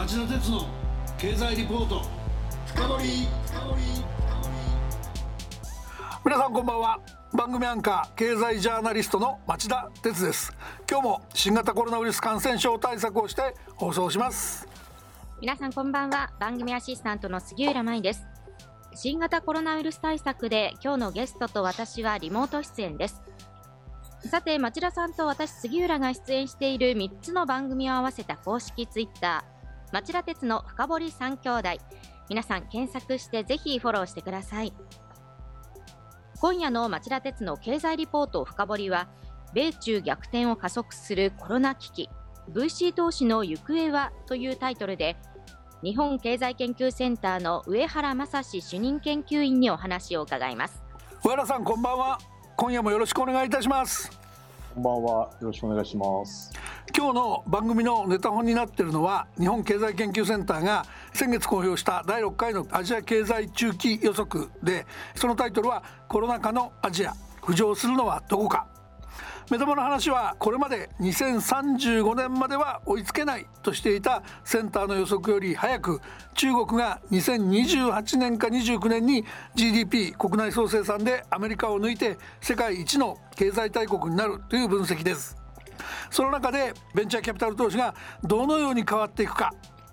町田鉄の経済リポート。深掘皆さんこんばんは。番組アンカー経済ジャーナリストの町田鉄です。今日も新型コロナウイルス感染症対策をして放送します。皆さんこんばんは。番組アシスタントの杉浦舞です。新型コロナウイルス対策で今日のゲストと私はリモート出演です。さて町田さんと私杉浦が出演している3つの番組を合わせた公式ツイッター町田鉄の深堀三兄弟。皆さん検索してぜひフォローしてください。今夜の町田鉄の経済リポート深堀は米中逆転を加速するコロナ危機 VC 投資の行方はというタイトルで日本経済研究センターの上原正史主任研究員にお話を伺います。上原さんこんばんは。今夜もよろしくお願いいたします。こんばんは。よろしくお願いします。今日の番組のネタ本になっているのは日本経済研究センターが先月公表した第6回のアジア経済中期予測でそのタイトルはコロナ禍のアジア浮上するのはどこか。目玉の話はこれまで2035年までは追いつけないとしていたセンターの予測より早く中国が2028年か29年に GDP 国内総生産でアメリカを抜いて世界一の経済大国になるという分析です。その中でベンチャーキャピタル投資がどのように変わっていくか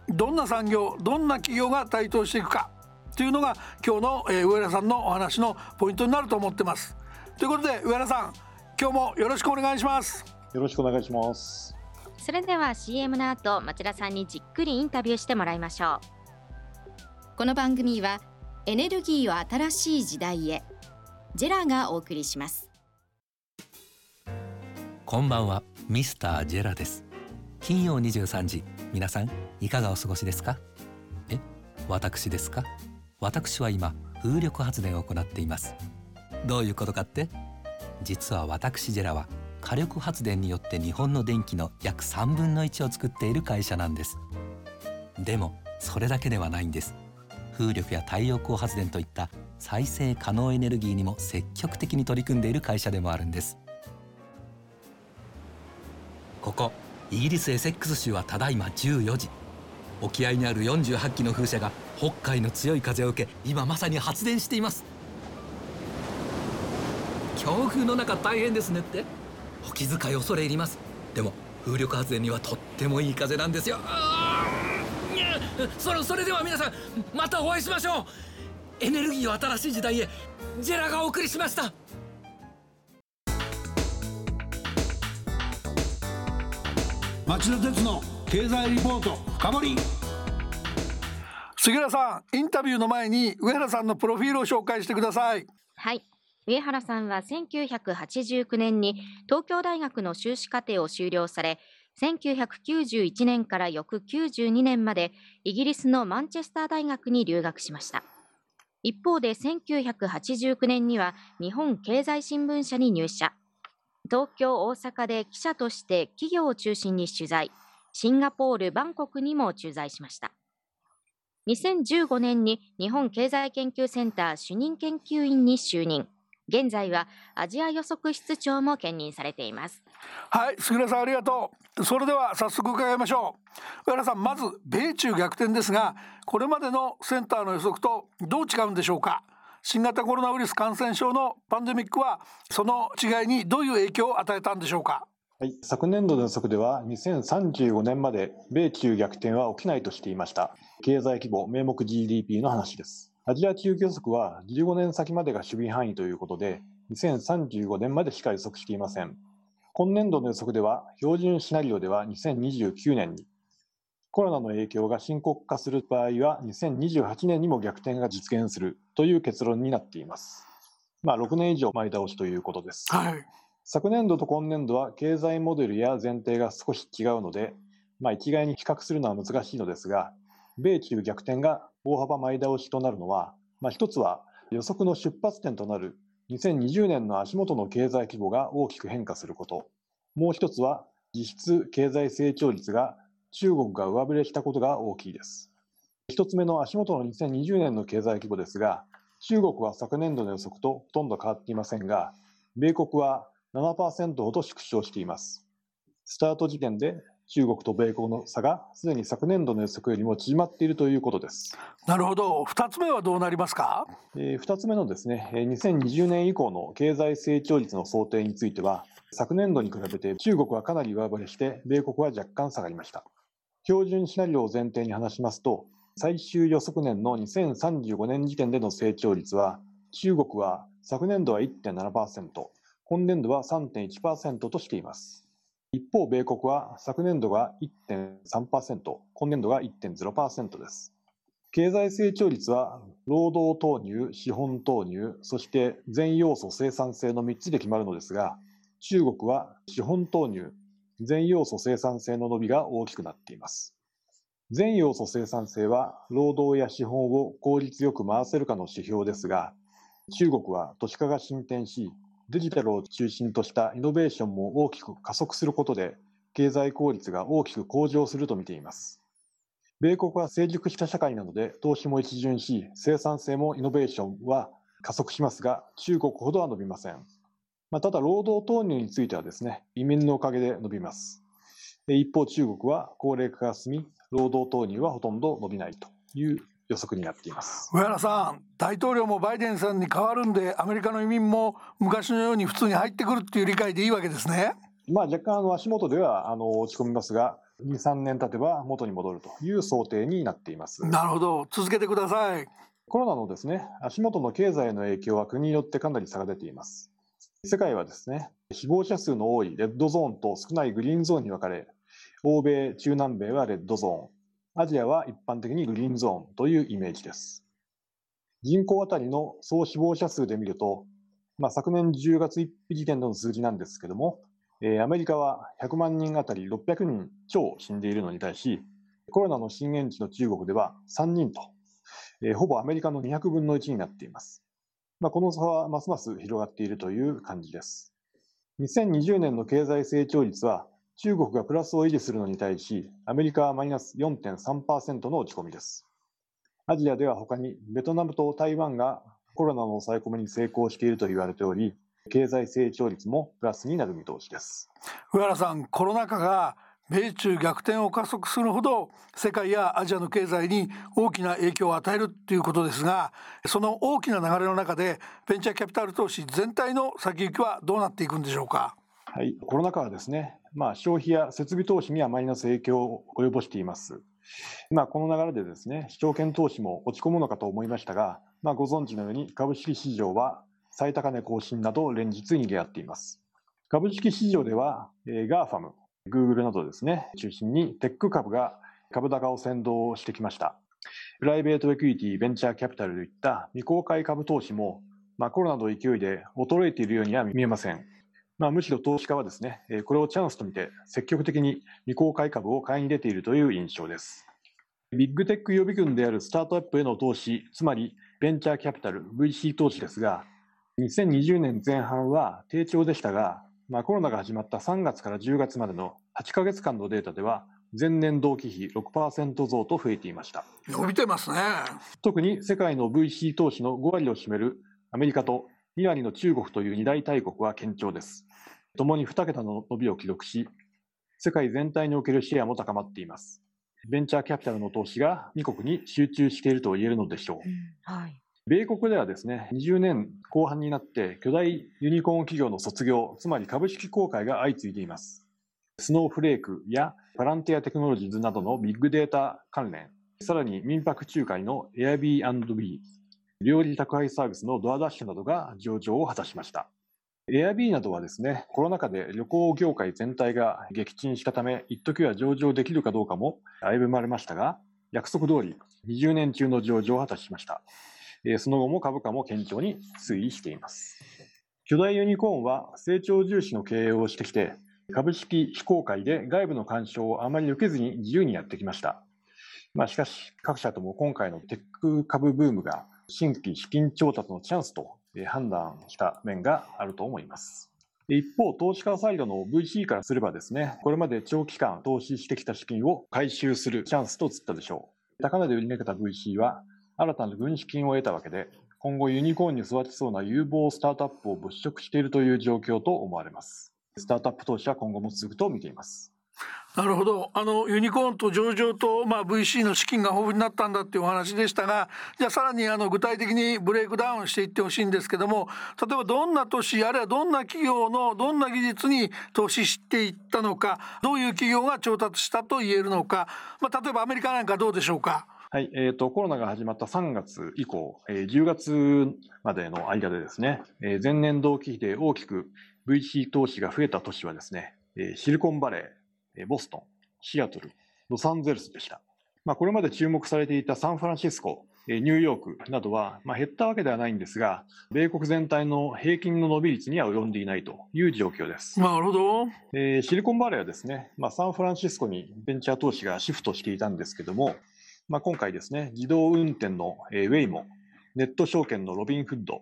どんな産業どんな企業が台頭していくかというのが今日の、上原さんのお話のポイントになると思ってます。ということで上原さん今日もよろしくお願いします。よろしくお願いします。それでは CM の後町田さんにじっくりインタビューしてもらいましょう。この番組はエネルギーを新しい時代へジェラがお送りします。こんばんはミスタージェラです。金曜23時皆さんいかがお過ごしですか？え私ですか？私は今風力発電を行っています。どういうことかって？実は私ジェラは火力発電によって日本の電気の約3分の1を作っている会社なんです。でもそれだけではないんです。風力や太陽光発電といった再生可能エネルギーにも積極的に取り組んでいる会社でもあるんです。ここイギリスエセックス州はただいま14時。沖合にある48機の風車が北海の強い風を受け今まさに発電しています。強風の中大変ですねって。お気遣い恐れ入ります。でも風力発電にはとってもいい風なんですよ。それそれでは皆さんまたお会いしましょう。エネルギーを新しい時代へジェラがお送りしました。町田鉄の経済リポート深掘杉浦さんインタビューの前に上原さんのプロフィールを紹介してください。はい上原さんは1989年に東京大学の修士課程を修了され1991年から翌92年までイギリスのマンチェスター大学に留学しました。一方で1989年には日本経済新聞社に入社。東京大阪で記者として企業を中心に取材。シンガポールバンコクにも駐在しました。2015年に日本経済研究センター主任研究員に就任。現在はアジア予測室長も兼任されています。はい杉浦さんありがとう。それでは早速伺いましょう。上原さんまず米中逆転ですがこれまでのセンターの予測とどう違うんでしょうか？新型コロナウイルス感染症のパンデミックはその違いにどういう影響を与えたんでしょうか？はい、昨年度の予測では2035年まで米中逆転は起きないとしていました。経済規模名目 GDP の話ですアジア中期予測は15年先までが守備範囲ということで、2035年までしか予測していません。今年度の予測では、標準シナリオでは2029年に、コロナの影響が深刻化する場合は2028年にも逆転が実現するという結論になっています。まあ、6年以上前倒しということです。はい、昨年度と今年度は経済モデルや前提が少し違うので、まあ、一概に比較するのは難しいのですが、米中逆転が大幅前倒しとなるのは、まあ、一つは予測の出発点となる2020年の足元の経済規模が大きく変化すること。もう一つは実質経済成長率が中国が上振れしたことが大きいです。一つ目の足元の2020年の経済規模ですが、中国は昨年度の予測とほとんど変わっていませんが、米国は7%ほど縮小しています。スタート時点で中国と米国の差がすでに昨年度の予測よりも縮まっているということです。なるほど。2つ目はどうなりますか、えー、2つ目のですね、2020年以降の経済成長率の想定については、昨年度に比べて中国はかなり上振れして、米国は若干下がりました。標準シナリオを前提に話しますと、最終予測年の2035年時点での成長率は、中国は昨年度は1.7%、今年度は3.1%としています。一方、米国は昨年度が1.3%、今年度が1.0%です。経済成長率は労働投入、資本投入、そして全要素生産性の3つで決まるのですが、中国は資本投入、全要素生産性の伸びが大きくなっています。全要素生産性は労働や資本を効率よく回せるかの指標ですが、中国は都市化が進展し、デジタルを中心としたイノベーションも大きく加速することで、経済効率が大きく向上すると見ています。米国は成熟した社会なので、投資も一巡し、生産性もイノベーションは加速しますが、中国ほどは伸びません。まあ、ただ、労働投入についてはですね、移民のおかげで伸びます。一方、中国は高齢化が進み、労働投入はほとんど伸びないという予測になっています上原さん大統領もバイデンさんに変わるんでアメリカの移民も昔のように普通に入ってくるっていう理解でいいわけですね。まあ、若干あの足元ではあの落ち込みますが2、3年経てば元に戻るという想定になっています。なるほど続けてください。コロナのですね足元の経済への影響は国によってかなり差が出ています。世界はですね死亡者数の多いレッドゾーンと少ないグリーンゾーンに分かれ欧米、中南米はレッドゾーンアジアは一般的にグリーンゾーンというイメージです。人口あたりの総死亡者数で見ると、まあ、昨年10月1日時点での数字なんですけども、えー、アメリカは100万人あたり600人超死んでいるのに対し、コロナの震源地の中国では3人と、えー、ほぼアメリカの200分の1になっています。まあ、この差はますます広がっているという感じです。2020年の経済成長率は中国がプラスを維持するのに対し、アメリカはマイナス4.3%の落ち込みです。アジアでは他にベトナムと台湾がコロナの抑え込みに成功していると言われており、経済成長率もプラスになる見通しです。上原さん、コロナ禍が米中逆転を加速するほど世界やアジアの経済に大きな影響を与えるということですがその大きな流れの中でベンチャーキャピタル投資全体の先行きはどうなっていくんでしょうか？はい、コロナ禍はですね、まあ、消費や設備投資にはマイナス影響を及ぼしています。まあ、この流れでですね、証券投資も落ち込むのかと思いましたが、まあ、ご存知のように株式市場は最高値更新など連日賑わっています。株式市場では、えー、 GAFAM、グーグルなどですね、中心にテック株が株高を先導してきました。プライベートエクイティ、ベンチャーキャピタルといった未公開株投資も、まあ、コロナの勢いで衰えているようには見えません。まあ、むしろ投資家はですね、これをチャンスと見て積極的に未公開株を買いに出ているという印象です。ビッグテック予備軍であるスタートアップへの投資、つまりベンチャーキャピタル、VC 投資ですが、2020年前半は低調でしたが、まあ、コロナが始まった3月から10月までの8ヶ月間のデータでは、前年同期比6%増と増えていました。伸びてますね。特に世界の VC 投資の5割を占めるアメリカと2割の中国という二大大国は堅調です。共に2桁の伸びを記録し、世界全体におけるシェアも高まっています。ベンチャーキャピタルの投資が2国に集中していると言えるのでしょう。うん、はい、米国ではですね、20年後半になって巨大ユニコーン企業の卒業、つまり株式公開が相次いでいます。スノーフレークやパランティアテクノロジーズなどのビッグデータ関連、さらに民泊仲介の Airbnb、料理宅配サービスのドアダッシュなどが上場を果たしました。Airb などはですね、コロナ禍で旅行業界全体が撃沈したため、一時は上場できるかどうかも危ぶまれましたが、約束通り20年中の上場を果たしました。その後も株価も堅調に推移しています。巨大ユニコーンは成長重視の経営をしてきて、株式非公開で外部の干渉をあまり受けずに自由にやってきました。まあ、しかし、各社とも今回のテック株ブームが新規資金調達のチャンスと判断した面があると思います。一方、投資家サイドの VC からすればですね、これまで長期間投資してきた資金を回収するチャンスと映ったでしょう。高値で売り抜けた VC は、新たな軍資金を得たわけで、今後ユニコーンに育ちそうな有望スタートアップを物色しているという状況と思われます。スタートアップ投資は今後も続くと見ています。なるほどあのユニコーンと上場と、まあ、VC の資金が豊富になったんだっていうお話でしたがじゃあさらにあの具体的にブレイクダウンしていってほしいんですけども例えばどんな都市あるいはどんな企業のどんな技術に投資していったのかどういう企業が調達したと言えるのか、まあ、例えばアメリカなんかどうでしょうか？はい、えーと、コロナが始まった3月以降、えー、10月までの間でですね、えー、前年同期比で大きく VC 投資が増えた都市はですね、えー、シリコンバレー、ボストン、シアトル、ロサンゼルスでした。まあ、これまで注目されていたサンフランシスコ、ニューヨークなどは、まあ、減ったわけではないんですが、米国全体の平均の伸び率には及んでいないという状況です。なるほど。えー、シリコンバレーはですね、まあ、サンフランシスコにベンチャー投資がシフトしていたんですけども、まあ、今回ですね、自動運転の、えー、ウェイモ、ネット証券のロビンフッド、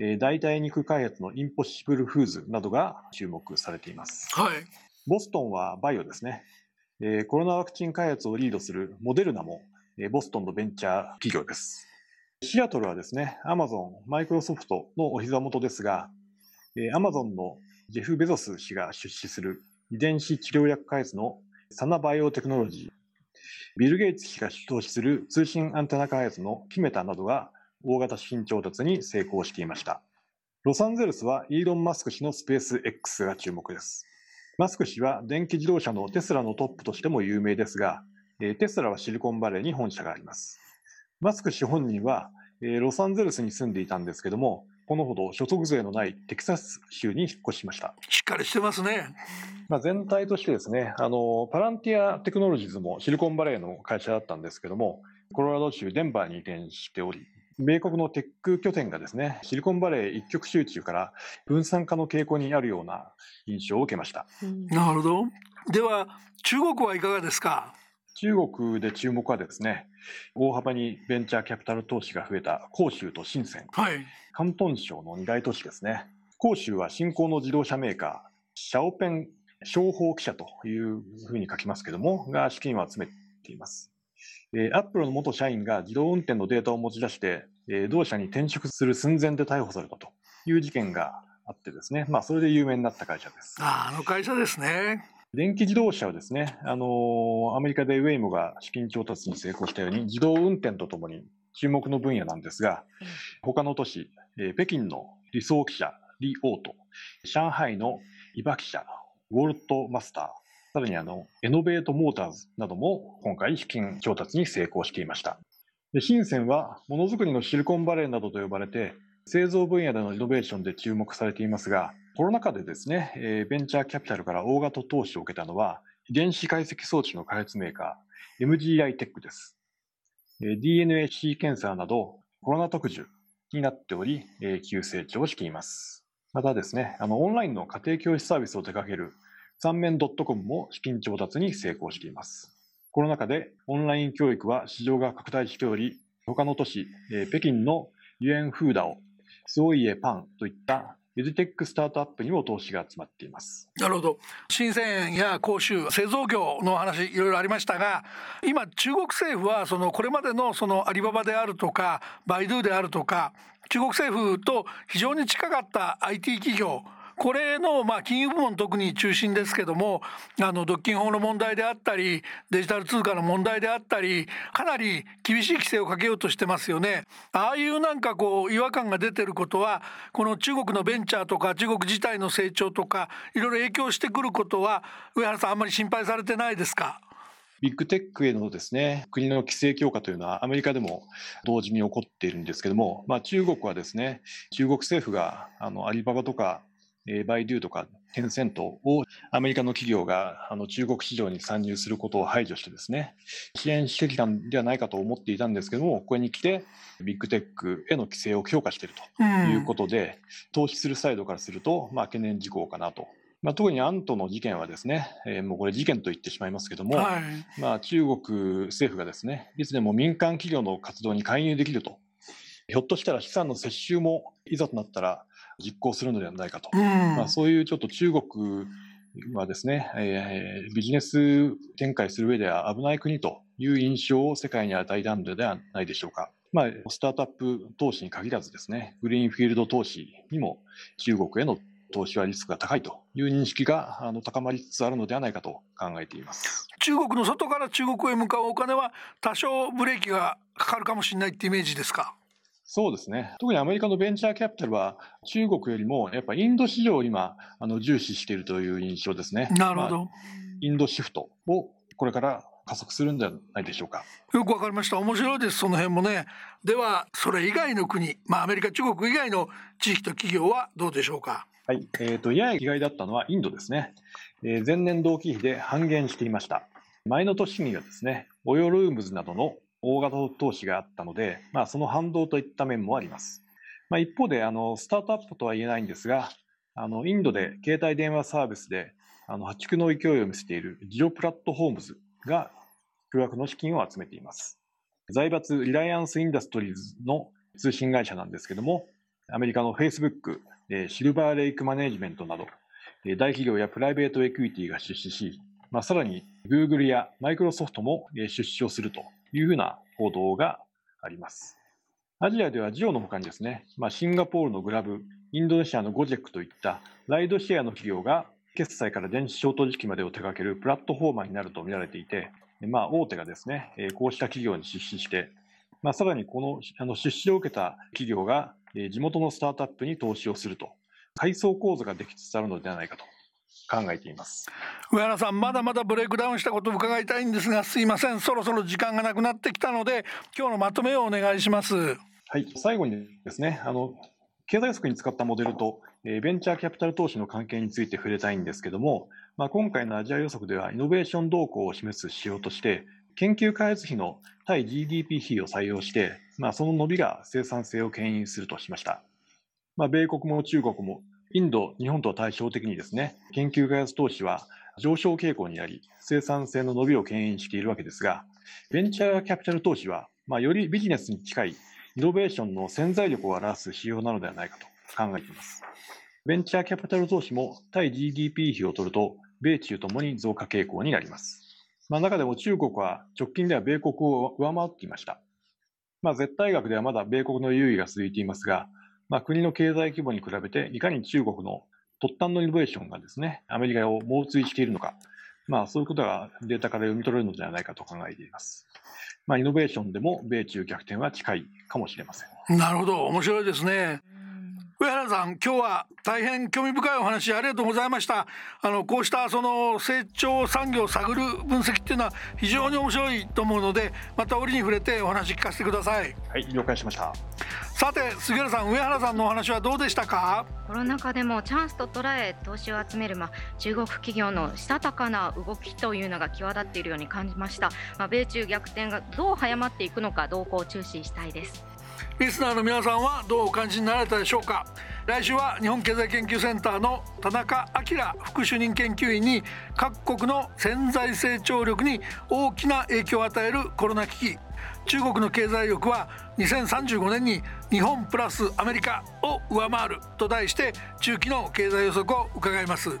えー、代替肉開発のインポッシブルフーズなどが注目されています。はい。ボストンはバイオですね。え、コロナワクチン開発をリードするモデルナも、え、ボストンのベンチャー企業です。シアトルはですね、アマゾン、マイクロソフトのお膝元ですが、えー、アマゾンのジェフ・ベゾス氏が出資する遺伝子治療薬開発のサナバイオテクノロジー、ビル・ゲイツ氏が投資する通信アンテナ開発のキメタなどが大型資金調達に成功していました。ロサンゼルスはイーロン・マスク氏のスペース X が注目です。マスク氏は電気自動車のテスラのトップとしても有名ですが、テスラはシリコンバレーに本社があります。マスク氏本人はロサンゼルスに住んでいたんですけども、このほど所得税のないテキサス州に引っ越しました。しっかりしてますね。まあ、全体としてですね、あの、パランティアテクノロジーズもシリコンバレーの会社だったんですけども、コロラド州デンバーに移転しており、米国のテック拠点がですね、シリコンバレー一極集中から分散化の傾向にあるような印象を受けました。なるほど。では、中国はいかがですか？中国で注目はですね、大幅にベンチャーキャピタル投資が増えた広州と深セン、はい、広東省の二大都市ですね。広州は新興の自動車メーカー、シャオペン商法記者というふうに書きますけども、が資金を集めています。えー、アップルの元社員が自動運転のデータを持ち出して、えー、同社に転職する寸前で逮捕されたという事件があってですね、まあ、それで有名になった会社です。ああの会社ですね。電気自動車はですね、あのー、アメリカでウェイモが資金調達に成功したように、自動運転とともに注目の分野なんですが、うん、他の都市、えー、北京の理想記者、リオート、上海のイバ記者、ウォルトマスター、さらにあの、エノベートモーターズなども今回資金調達に成功していました。で、深センはものづくりのシリコンバレーなどと呼ばれて、製造分野でのイノベーションで注目されていますが、コロナ禍でですね、えー、ベンチャーキャピタルから大型投資を受けたのは、遺伝子解析装置の開発メーカー、MGI テックです。えー、DNA シーケンサーなどコロナ特需になっており、えー、急成長しています。またですね、あの、オンラインの家庭教師サービスを手掛ける三面 .com も資金調達に成功しています。コロナ禍でオンライン教育は市場が拡大しており、他の都市、えー、北京のユエンフーダオ、ズオイエバンといったエドテックスタートアップにも投資が集まっています。なるほど。深センや広州、製造業の話いろいろありましたが、今中国政府はそのこれまでのそのアリババであるとか、バイドゥであるとか、中国政府と非常に近かった IT 企業これのまあ金融部門特に中心ですけどもあの独禁法の問題であったりデジタル通貨の問題であったりかなり厳しい規制をかけようとしてますよね。ああいうなんかこう違和感が出てることはこの中国のベンチャーとか中国自体の成長とかいろいろ影響してくることは上原さんあんまり心配されてないですか？ビッグテックへのですね、国の規制強化というのはアメリカでも同時に起こっているんですけども、まあ中国はですね、中国政府があのアリババとかえー、バイデューとかテンセントをアメリカの企業があの中国市場に参入することを排除してですね、支援してきたんではないかと思っていたんですけども、ここに来てビッグテックへの規制を強化しているということで、うん、投資するサイドからすると、まあ、懸念事項かなと。まあ、特にアントの事件はですね、えー、もうこれ事件と言ってしまいますけども、はい、まあ、中国政府がですね、いつでも民間企業の活動に介入できると。ひょっとしたら資産の接収もいざとなったら実行するのではないかと、うん、まあ、そういうちょっと中国はですね、えー、ビジネス展開する上では危ない国という印象を世界に与えたのではないでしょうか。まあ、スタートアップ投資に限らずですね、グリーンフィールド投資にも中国への投資はリスクが高いという認識があの高まりつつあるのではないかと考えています。中国の外から中国へ向かうお金は多少ブレーキがかかるかもしれないってイメージですか？そうですね。特にアメリカのベンチャーキャピタルは中国よりもやっぱインド市場を今あの重視しているという印象ですね。なるほど、まあ、インドシフトをこれから加速するんじゃないでしょうか。よくわかりました。面白いです。その辺もね。では、それ以外の国、まあアメリカ、中国以外の地域と企業はどうでしょうか？はい。えっ、ー、と、やや意外だったのはインドですね。えー、前年同期比で半減していました。前の年にはですね、オヨルームズなどの大型投資があったので、まあ、その反動といった面もあります。まあ、一方で、あの、スタートアップとは言えないんですが、あの、インドで携帯電話サービスで、あの、破竹の勢いを見せているジオプラットフォームズが巨額の資金を集めています。財閥リライアンスインダストリーズの通信会社なんですけども、アメリカのフェイスブック、シルバーレイクマネジメントなど、大企業やプライベートエクイティが出資し、まあ、さらに Google やマイクロソフトも出資をするというふうな報道があります。アジアではジオの他にですね、まあ、シンガポールのグラブ、インドネシアのゴジェックといったライドシェアの企業が決済から電子消灯時期までを手掛けるプラットフォーマーになると見られていて、まあ、大手がですね、こうした企業に出資して、まあ、さらにこのあの出資を受けた企業が地元のスタートアップに投資をすると、階層構造ができつつあるのではないかと考えています。上原さんまだまだブレイクダウンしたことを伺いたいんですがすいません。そろそろ時間がなくなってきたので今日のまとめをお願いします。はい最後にですねあの経済予測に使ったモデルと、えー、ベンチャーキャピタル投資の関係について触れたいんですけども、まあ、今回のアジア予測ではイノベーション動向を示す仕様として研究開発費の対 GDP 比を採用して、まあ、その伸びが生産性を牽引するとしました。まあ、米国も中国もインド、日本と対照的にですね、研究開発投資は上昇傾向にあり、生産性の伸びを牽引しているわけですが、ベンチャーキャピタル投資は、まあ、よりビジネスに近いイノベーションの潜在力を表す指標なのではないかと考えています。ベンチャーキャピタル投資も対 GDP 比を取ると、米中ともに増加傾向になります。まあ、中でも中国は直近では米国を上回っていました。まあ、絶対額ではまだ米国の優位が続いていますが、まあ、国の経済規模に比べて、いかに中国の突端のイノベーションがですね、アメリカを猛追しているのか、まあ、そういうことがデータから読み取れるのではないかと考えています。まあ、イノベーションでも米中逆転は近いかもしれません。なるほど、面白いですね。上原さん今日は大変興味深いお話ありがとうございました。あのこうしたその成長産業を探る分析っていうのは非常に面白いと思うのでまた折に触れてお話聞かせてください。はい了解しました。さて杉原さん上原さんのお話はどうでしたか？コロナ禍でもチャンスと捉え投資を集める、まあ、中国企業のしたたかな動きというのが際立っているように感じました、まあ、米中逆転がどう早まっていくのか動向を注視したいですリスナーの皆さんはどうお感じになられたでしょうか？来週は日本経済研究センターの田中明副主任研究員に各国の潜在成長力に大きな影響を与えるコロナ危機。中国の経済力は2035年に日本プラスアメリカを上回ると題して中期の経済予測を伺います。